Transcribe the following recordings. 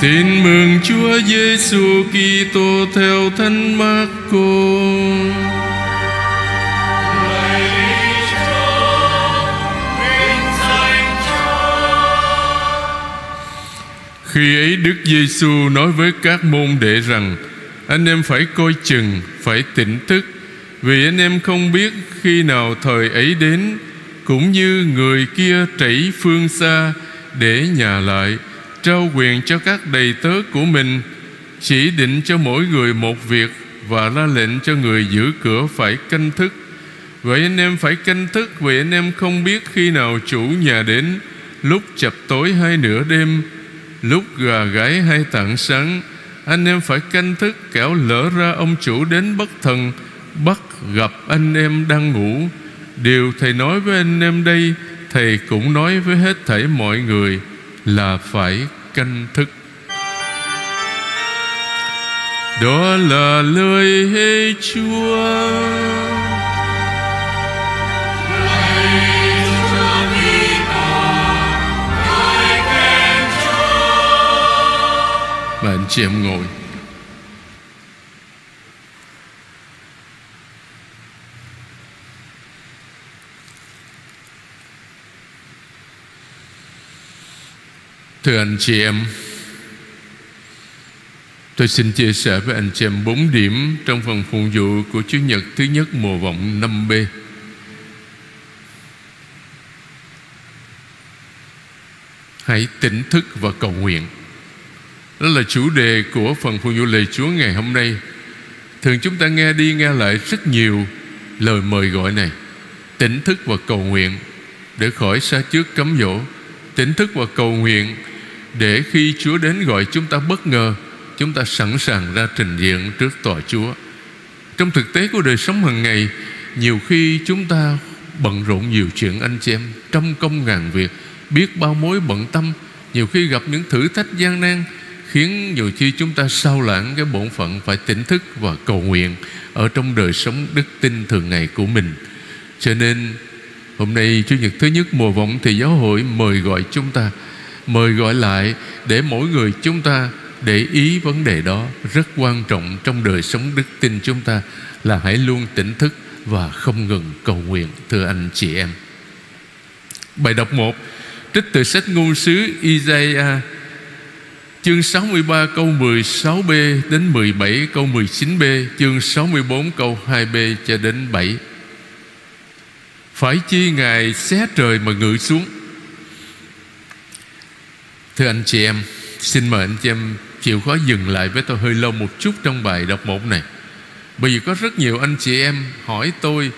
Tin mừng Chúa Giêsu Kitô theo Thánh Marco. Khi ấy Đức Giêsu nói với các môn đệ rằng anh em phải coi chừng, phải tỉnh thức vì anh em không biết khi nào thời ấy đến cũng như người kia trảy phương xa để nhà lại trao quyền cho các đầy tớ của mình, chỉ định cho mỗi người một việc và ra lệnh cho người giữ cửa phải canh thức. Vậy anh em phải canh thức vì anh em không biết khi nào chủ nhà đến, lúc chập tối hay nửa đêm, lúc gà gáy hay tảng sáng, anh em phải canh thức, kẻo lỡ ra ông chủ đến bất thần, bắt gặp anh em đang ngủ. Điều thầy nói với anh em đây, thầy cũng nói với hết thảy mọi người là phải canh thức đó là lời Chúa. Bạn chị em ngồi. Thưa anh chị em, Tôi xin chia sẻ với anh chị em bốn điểm Trong phần phụng vụ của Chúa Nhật Thứ nhất mùa vọng 5B Hãy tỉnh thức và cầu nguyện. Đó là chủ đề của phần phụng vụ lời Chúa ngày hôm nay. Thường chúng ta nghe đi nghe lại rất nhiều lời mời gọi này. Tỉnh thức và cầu nguyện Để khỏi xa trước cấm dỗ. Tỉnh thức và cầu nguyện để khi Chúa đến gọi chúng ta bất ngờ, Chúng ta sẵn sàng ra trình diện trước tòa Chúa. Trong thực tế của đời sống hàng ngày, Nhiều khi chúng ta bận rộn nhiều chuyện anh chị em, Trăm công ngàn việc, Biết bao mối bận tâm, Nhiều khi gặp những thử thách gian nan Khiến nhiều khi chúng ta sao lãng cái bổn phận Phải tỉnh thức và cầu nguyện Ở trong đời sống đức tin thường ngày của mình. Cho nên, Hôm nay Chủ nhật thứ nhất mùa vọng Thì giáo hội mời gọi chúng ta Mời gọi lại để mỗi người chúng ta để ý vấn đề đó rất quan trọng trong đời sống đức tin chúng ta là hãy luôn tỉnh thức và không ngừng cầu nguyện thưa anh chị em. Bài đọc 1 trích từ sách ngôn sứ Isaiah chương 63 câu 16b đến 17 câu 19b, chương 64 câu 2b cho đến 7. Phải chi Ngài xé trời mà ngự xuống Thưa anh chị em Xin mời anh chị em chịu khó dừng lại với tôi hơi lâu một chút trong bài đọc một này. Bởi vì có rất nhiều anh chị em hỏi tôi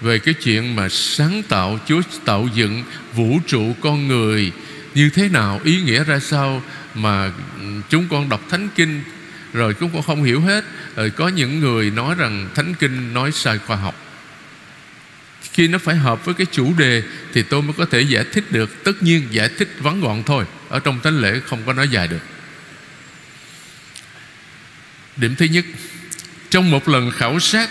Về cái chuyện mà sáng tạo Chúa tạo dựng vũ trụ con người Như thế nào, ý nghĩa ra sao Mà ừ, chúng con đọc Thánh Kinh Rồi chúng con không hiểu hết. Rồi có những người nói rằng Thánh Kinh nói sai khoa học khi nó phải hợp với cái chủ đề thì tôi mới có thể giải thích được. Tất nhiên giải thích vắn gọn thôi, ở trong thánh lễ không có nói dài được. Điểm thứ nhất, trong một lần khảo sát,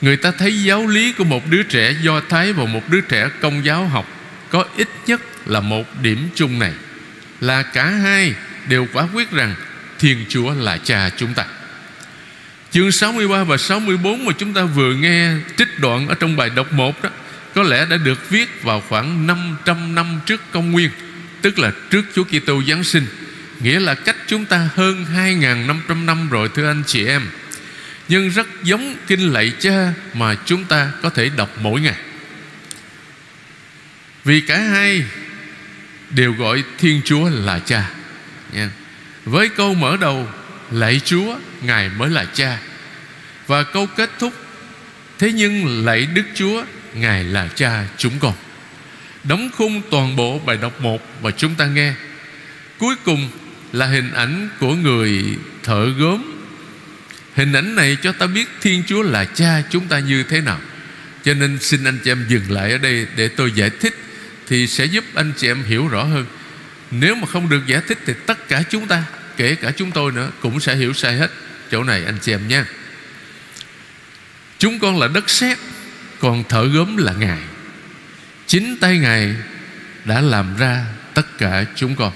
người ta thấy giáo lý của một đứa trẻ do thái và một đứa trẻ công giáo học có ít nhất là một điểm chung này, là cả hai đều quả quyết rằng thiên chúa là cha chúng ta. Chương 63 và 64 mà chúng ta vừa nghe trích đoạn ở trong bài đọc 1 đó có lẽ đã được viết vào khoảng 500 năm trước công nguyên, tức là trước Chúa Kitô Giáng sinh, nghĩa là cách chúng ta hơn 2500 năm rồi thưa anh chị em. Nhưng rất giống kinh lạy cha mà chúng ta có thể đọc mỗi ngày. Vì cả hai đều gọi Thiên Chúa là cha. Nha. Với câu mở đầu lạy Chúa Ngài mới là cha và câu kết thúc. Thế nhưng lạy Đức Chúa, Ngài là cha chúng con. Đóng khung toàn bộ bài đọc 1 Và chúng ta nghe. Cuối cùng là hình ảnh của người thợ gốm. Hình ảnh này cho ta biết Thiên Chúa là cha chúng ta như thế nào. Cho nên xin anh chị em dừng lại ở đây Để tôi giải thích Thì sẽ giúp anh chị em hiểu rõ hơn. Nếu mà không được giải thích Thì tất cả chúng ta, Kể cả chúng tôi nữa, Cũng sẽ hiểu sai hết. Chỗ này anh chị em nha Chúng con là đất sét Còn thở gớm là Ngài. Chính tay Ngài đã làm ra tất cả chúng con.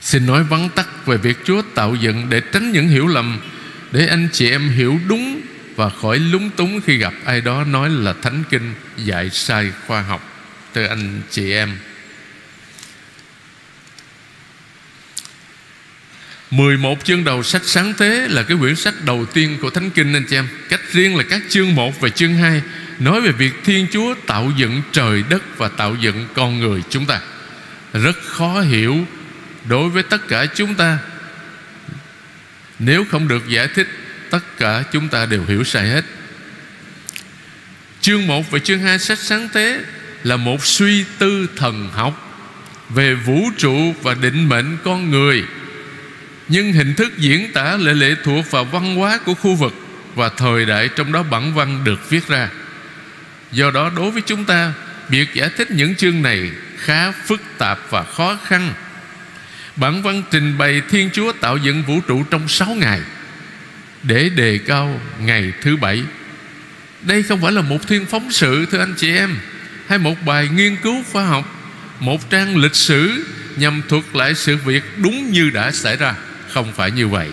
Xin nói vắn tắt về việc Chúa tạo dựng Để tránh những hiểu lầm, Để anh chị em hiểu đúng Và khỏi lúng túng khi gặp ai đó Nói là thánh kinh dạy sai khoa học. Thưa anh chị em. 11 chương đầu sách sáng thế là cái quyển sách đầu tiên của Thánh Kinh anh chị em. Cách riêng là các chương 1 và chương 2 Nói về việc Thiên Chúa tạo dựng trời đất và tạo dựng con người chúng ta. Rất khó hiểu đối với tất cả chúng ta. Nếu không được giải thích, Tất cả chúng ta đều hiểu sai hết. Chương 1 và chương 2 sách sáng thế Là một suy tư thần học Về vũ trụ và định mệnh con người. Nhưng hình thức diễn tả lại lệ thuộc vào văn hóa của khu vực Và thời đại trong đó bản văn được viết ra. Do đó, đối với chúng ta, Việc giải thích những chương này khá phức tạp và khó khăn. Bản văn trình bày Thiên Chúa tạo dựng vũ trụ trong 6 ngày, Để đề cao ngày thứ bảy. Đây không phải là một thiên phóng sự, thưa anh chị em, Hay một bài nghiên cứu khoa học, Một trang lịch sử Nhằm thuật lại sự việc đúng như đã xảy ra. Không phải như vậy.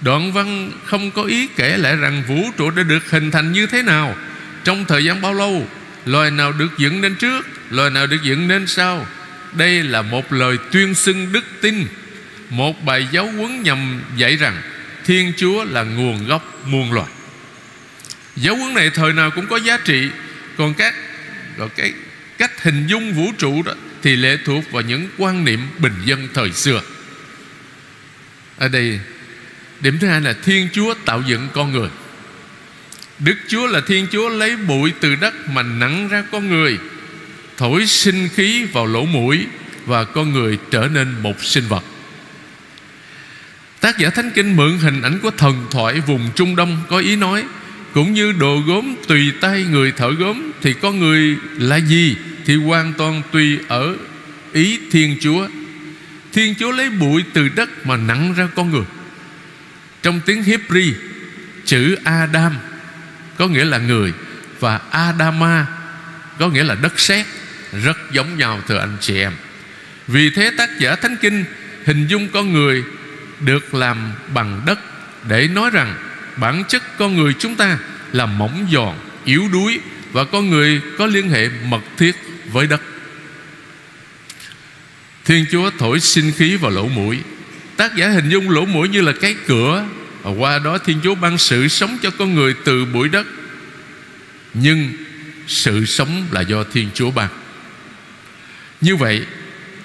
Đoạn văn không có ý kể lại rằng vũ trụ đã được hình thành như thế nào. Trong thời gian bao lâu, Loài nào được dựng nên trước, Loài nào được dựng nên sau? Đây là một lời tuyên xưng đức tin. Một bài giáo huấn nhằm dạy rằng Thiên Chúa là nguồn gốc muôn loài. Giáo huấn này thời nào cũng có giá trị. Còn các, rồi cái cách hình dung vũ trụ đó Thì lệ thuộc vào những quan niệm bình dân thời xưa. Ở đây, Điểm thứ hai là Thiên Chúa tạo dựng con người. Đức Chúa là Thiên Chúa lấy bụi từ đất mà nặng ra con người, thổi sinh khí vào lỗ mũi và con người trở nên một sinh vật. Tác giả thánh kinh mượn hình ảnh của thần thoại vùng trung đông có ý nói, cũng như đồ gốm tùy tay người thợ gốm, thì con người là gì thì hoàn toàn tùy ở ý thiên chúa thiên chúa lấy bụi từ đất mà nặng ra con người. Trong tiếng hebrew chữ adam có nghĩa là người và adama có nghĩa là đất sét, rất giống nhau, thưa anh chị em. Vì thế tác giả thánh kinh hình dung con người được làm bằng đất để nói rằng bản chất con người chúng ta là mỏng giòn, yếu đuối và con người có liên hệ mật thiết với đất thiên chúa thổi sinh khí vào lỗ mũi. Tác giả hình dung lỗ mũi như là cái cửa, và qua đó thiên chúa ban sự sống cho con người từ bụi đất. Nhưng sự sống là do thiên chúa ban. Như vậy,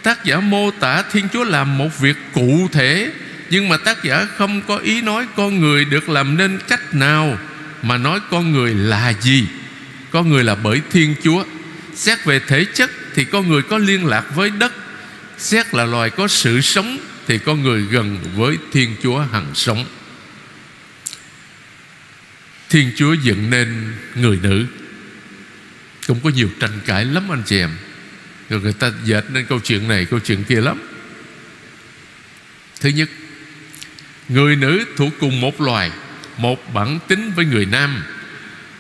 tác giả mô tả Thiên Chúa làm một việc cụ thể, Nhưng mà tác giả không có ý nói con người được làm nên cách nào, Mà nói con người là gì. Con người là bởi Thiên Chúa. Xét về thể chất thì con người có liên lạc với đất Xét là loài có sự sống Thì con người gần với Thiên Chúa hằng sống. Thiên Chúa dựng nên người nữ. Cũng có nhiều tranh cãi lắm anh chị em. Rồi người ta dệt nên câu chuyện này, Câu chuyện kia lắm. Thứ nhất, Người nữ thuộc cùng một loài, Một bản tính với người nam.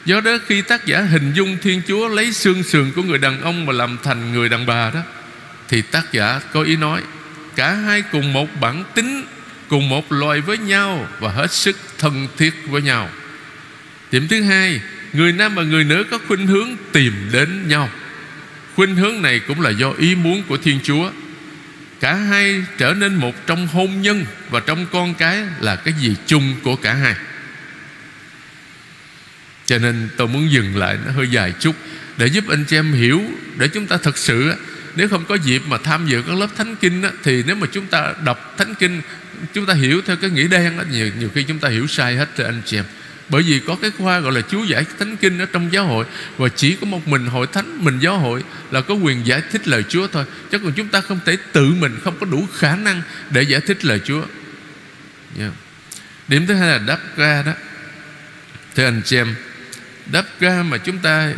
Do đó khi tác giả hình dung Thiên Chúa Lấy xương sườn của người đàn ông Mà làm thành người đàn bà đó thì tác giả có ý nói, Cả hai cùng một bản tính, Cùng một loài với nhau Và hết sức thân thiết với nhau. Điểm thứ hai, Người nam và người nữ có khuynh hướng tìm đến nhau. Khuynh hướng này cũng là do ý muốn của Thiên Chúa. Cả hai trở nên một trong hôn nhân Và trong con cái là cái gì chung của cả hai. Cho nên tôi muốn dừng lại nó hơi dài chút Để giúp anh chị em hiểu, Để chúng ta thật sự nếu không có dịp mà tham dự các lớp Thánh Kinh Thì nếu mà chúng ta đọc Thánh Kinh Chúng ta hiểu theo cái nghĩa đen nhiều, nhiều khi chúng ta hiểu sai hết rồi anh chị em. Bởi vì có cái khoa gọi là chú giải thánh kinh ở trong giáo hội và chỉ có một mình hội thánh mình giáo hội là có quyền giải thích lời Chúa thôi. Chứ còn chúng ta không thể tự mình không có đủ khả năng để giải thích lời Chúa. Yeah. điểm thứ hai là đáp ra đó. Thưa anh chị em đáp ra mà chúng ta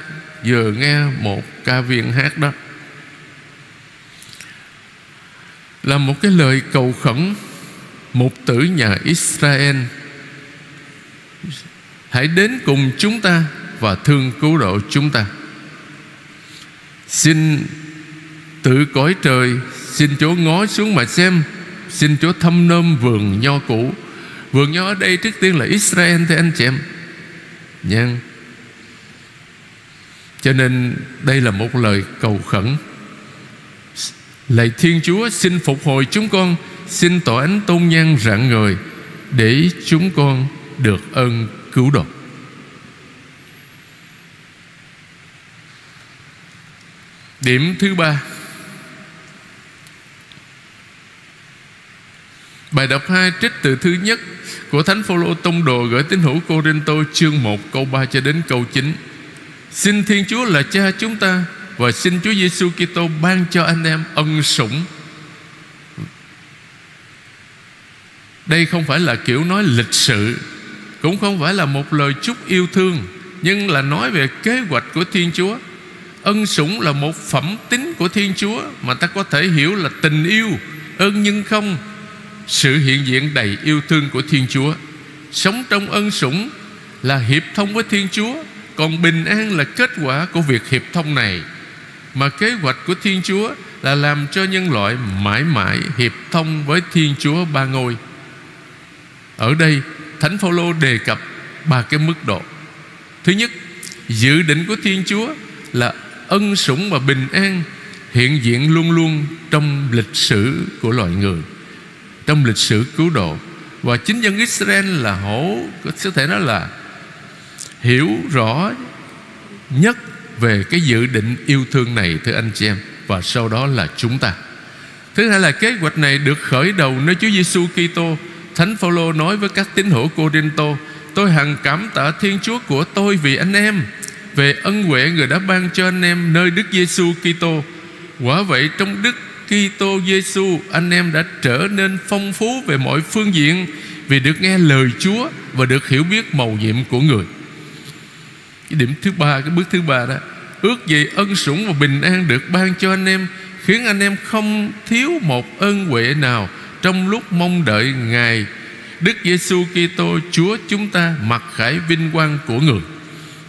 vừa nghe một ca viên hát đó là một cái lời cầu khẩn một tử nhà Israel. Hãy đến cùng chúng ta Và thương cứu độ chúng ta. Xin tự cõi trời, Xin Chúa ngó xuống mà xem, Xin Chúa thăm nôm vườn nho cũ. Vườn nho ở đây trước tiên là Israel Thưa anh chị em. Nha. Cho nên đây là một lời cầu khẩn. Lạy Thiên Chúa, xin phục hồi chúng con. Xin tỏ ánh tôn nhan rạng ngời Để chúng con được ơn cứu độ. Điểm thứ ba. Bài đọc 2 trích từ thứ nhất của Thánh Phaolô tông đồ gửi tín hữu Cô-rin-tô chương 1 câu 3 cho đến câu 9. Xin Thiên Chúa là Cha chúng ta và xin Chúa Giêsu Kitô ban cho anh em ân sủng. Đây không phải là kiểu nói lịch sự, cũng không phải là một lời chúc yêu thương, nhưng là nói về kế hoạch của Thiên Chúa. Ân sủng là một phẩm tính của Thiên Chúa mà ta có thể hiểu là tình yêu, ơn nhưng không sự hiện diện đầy yêu thương của Thiên Chúa Sống trong ân sủng là hiệp thông với Thiên Chúa Còn bình an là kết quả của việc hiệp thông này mà kế hoạch của Thiên Chúa là làm cho nhân loại mãi mãi hiệp thông với Thiên Chúa ba ngôi. Ở đây, Thánh Phaolô đề cập ba cái mức độ. Thứ nhất, Dự định của Thiên Chúa là ân sủng và bình an Hiện diện luôn luôn trong lịch sử của loài người, trong lịch sử cứu độ. Và chính dân Israel là hổ, có thể nói là hiểu rõ nhất về cái dự định yêu thương này, thưa anh chị em. Và sau đó là chúng ta. Thứ hai là kế hoạch này được khởi đầu nơi Chúa Giêsu Kitô. Thánh Phaolô nói với các tín hữu Cô-rin-tô Tôi hằng cảm tạ Thiên Chúa của tôi vì anh em, Về ân huệ người đã ban cho anh em nơi Đức Giêsu Kitô. Quả vậy trong Đức Kitô Giêsu, anh em đã trở nên phong phú về mọi phương diện vì được nghe lời Chúa và được hiểu biết màu nhiệm của người. Cái điểm thứ ba, cái bước thứ ba đó, ước gì ân sủng và bình an được ban cho anh em khiến anh em không thiếu một ơn huệ nào trong lúc mong đợi ngày Đức Giêsu Kitô Chúa chúng ta mặc khải vinh quang của người.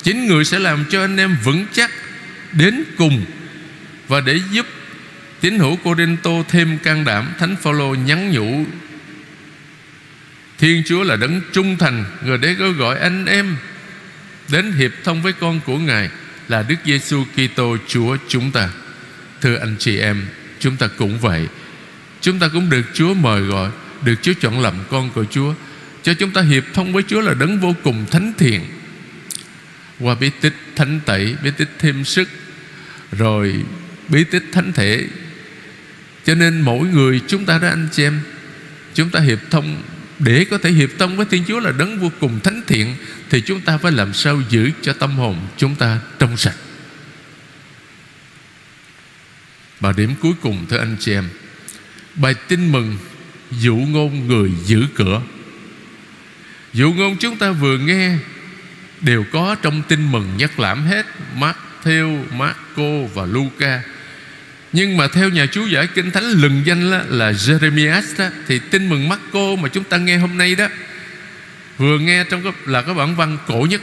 Chính người sẽ làm cho anh em vững chắc đến cùng và để giúp Tín hữu Corinto thêm can đảm Thánh Phaolô nhắn nhủ. Thiên Chúa là đấng trung thành Người để kêu gọi anh em Đến hiệp thông với con của Ngài Là Đức Giêsu Kitô, Chúa chúng ta. Thưa anh chị em, Chúng ta cũng vậy. Chúng ta cũng được Chúa mời gọi, Được Chúa chọn lầm con của Chúa. Cho chúng ta hiệp thông với Chúa là đấng vô cùng thánh thiện. Qua bí tích thánh tẩy, Bí tích thêm sức, Rồi bí tích thánh thể. Cho nên mỗi người chúng ta đó anh chị em, Chúng ta hiệp thông Để có thể hiệp thông với Thiên Chúa là đấng vô cùng thánh thiện. Thì chúng ta phải làm sao giữ cho tâm hồn chúng ta trong sạch. Và điểm cuối cùng thưa anh chị em Bài tin mừng Dụ ngôn người giữ cửa. Dụ ngôn chúng ta vừa nghe Đều có trong tin mừng nhắc lãm hết Matthew, Marco và Luca. Nhưng mà theo nhà chú giải kinh thánh lừng danh là, là Jeremias đó, Thì tin mừng Marco mà chúng ta nghe hôm nay đó Vừa nghe trong cái, là cái bản văn cổ nhất.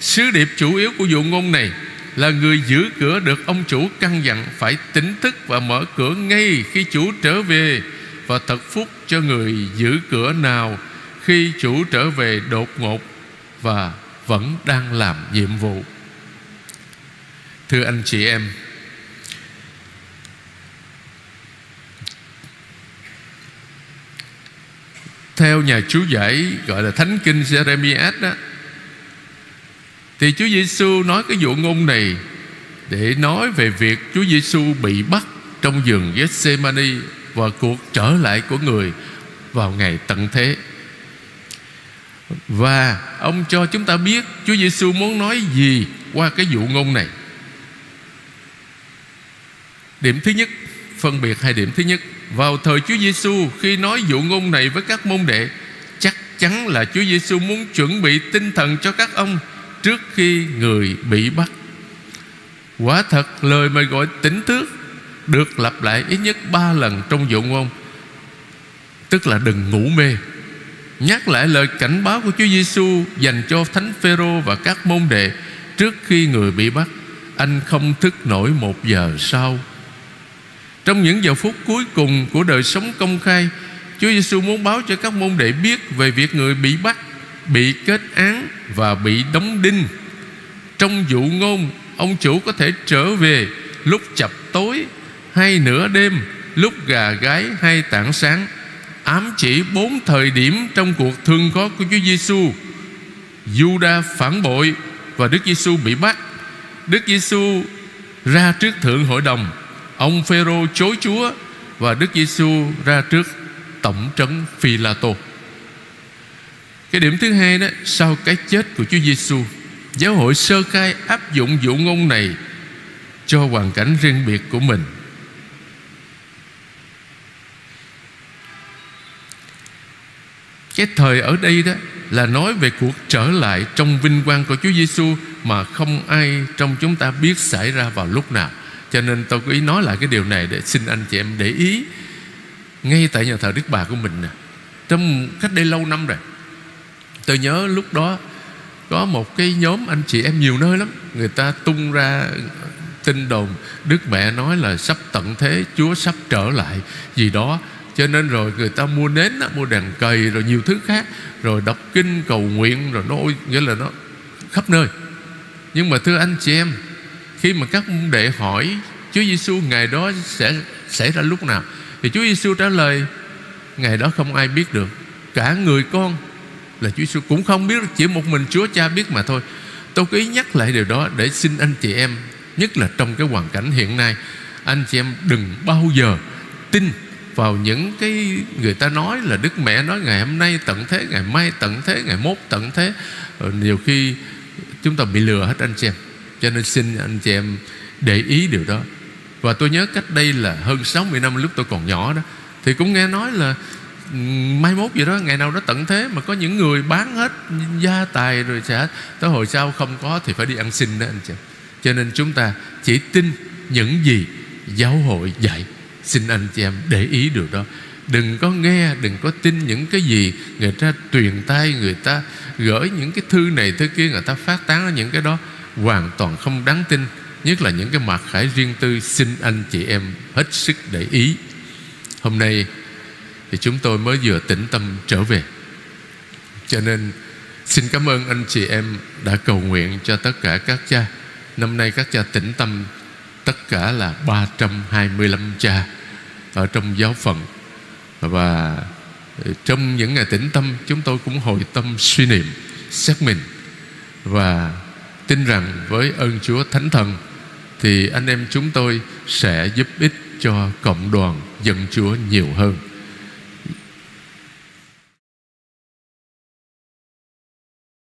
Sứ điệp chủ yếu của dụ ngôn này Là người giữ cửa được ông chủ căn dặn Phải tỉnh thức và mở cửa ngay khi chủ trở về Và thật phúc cho người giữ cửa nào Khi chủ trở về đột ngột Và vẫn đang làm nhiệm vụ. Thưa anh chị em theo nhà chú giải gọi là thánh kinh Jeremiah đó thì Chúa Giêsu nói cái dụ ngôn này để nói về việc Chúa Giêsu bị bắt trong vườn Gethsemane và cuộc trở lại của người vào ngày tận thế. Và ông cho chúng ta biết Chúa Giêsu muốn nói gì qua cái dụ ngôn này. Điểm thứ nhất, phân biệt hai điểm thứ nhất vào thời Chúa Giêsu khi nói dụ ngôn này với các môn đệ, chắc chắn là Chúa Giêsu muốn chuẩn bị tinh thần cho các ông trước khi người bị bắt. Quả thật, lời mời gọi tỉnh thức được lặp lại ít nhất ba lần trong dụ ngôn, tức là đừng ngủ mê. Nhắc lại lời cảnh báo của Chúa Giêsu dành cho Thánh Phêrô và các môn đệ trước khi người bị bắt. Anh không thức nổi một giờ sau trong những giờ phút cuối cùng của đời sống công khai, Chúa Giêsu muốn báo cho các môn đệ biết Về việc người bị bắt, Bị kết án và bị đóng đinh. Trong dụ ngôn, Ông chủ có thể trở về Lúc chập tối hay nửa đêm, Lúc gà gái hay tảng sáng, Ám chỉ bốn thời điểm Trong cuộc thương khó của Chúa Giêsu Juda phản bội Và Đức Giêsu bị bắt. Đức Giêsu ra trước thượng hội đồng. Ông Phêrô chối Chúa Và Đức Giêsu ra trước tổng trấn Phi La Tô Cái điểm thứ hai đó, Sau cái chết của Chúa Giêsu, Giáo hội sơ khai áp dụng dụ ngôn này Cho hoàn cảnh riêng biệt của mình. Cái thời ở đây đó Là nói về cuộc trở lại Trong vinh quang của Chúa Giêsu Mà không ai trong chúng ta biết xảy ra vào lúc nào. Cho nên tôi có ý nói lại cái điều này Để xin anh chị em để ý Ngay tại nhà thờ Đức Bà của mình nè. Trong cách đây lâu năm rồi, Tôi nhớ lúc đó Có một cái nhóm anh chị em nhiều nơi lắm. Người ta tung ra tin đồn, Đức mẹ nói là sắp tận thế, Chúa sắp trở lại Gì đó. Cho nên rồi người ta mua nến Mua đèn cầy rồi nhiều thứ khác, Rồi đọc kinh cầu nguyện, Rồi nó nghĩa là nó khắp nơi. Nhưng mà thưa anh chị em khi mà các môn đệ hỏi Chúa Giêsu ngày đó sẽ xảy ra lúc nào Thì Chúa Giêsu trả lời Ngày đó không ai biết được Cả người con là Chúa Giêsu cũng không biết Chỉ một mình Chúa Cha biết mà thôi Tôi cứ ý nhắc lại điều đó Để xin anh chị em Nhất là trong cái hoàn cảnh hiện nay Anh chị em đừng bao giờ tin vào những cái người ta nói là Đức Mẹ nói ngày hôm nay tận thế, ngày mai tận thế, ngày mốt tận thế. Ờ, nhiều khi chúng ta bị lừa hết anh chị em. Cho nên xin anh chị em để ý điều đó. Và tôi nhớ cách đây là hơn 60 năm lúc tôi còn nhỏ đó thì cũng nghe nói là mai mốt gì đó ngày nào đó tận thế mà có những người bán hết gia tài rồi sẽ tới hồi sau không có thì phải đi ăn xin đó anh chị cho nên chúng ta chỉ tin những gì giáo hội dạy. Xin anh chị em để ý điều đó. Đừng có nghe, đừng có tin những cái gì Người ta truyền tay, người ta gửi những cái thư này, thư kia Người ta phát tán những cái đó. Hoàn toàn không đáng tin, Nhất là những cái mặt khải riêng tư Xin anh chị em hết sức để ý. Hôm nay Thì chúng tôi mới vừa tĩnh tâm trở về. Cho nên Xin cảm ơn anh chị em Đã cầu nguyện cho tất cả các cha. Năm nay các cha tĩnh tâm, tất cả là 325 cha ở trong giáo phận. Và trong những ngày tĩnh tâm, chúng tôi cũng hồi tâm suy niệm, xét mình. Và tin rằng với ơn Chúa Thánh Thần, thì anh em chúng tôi sẽ giúp ích cho cộng đoàn dân Chúa nhiều hơn.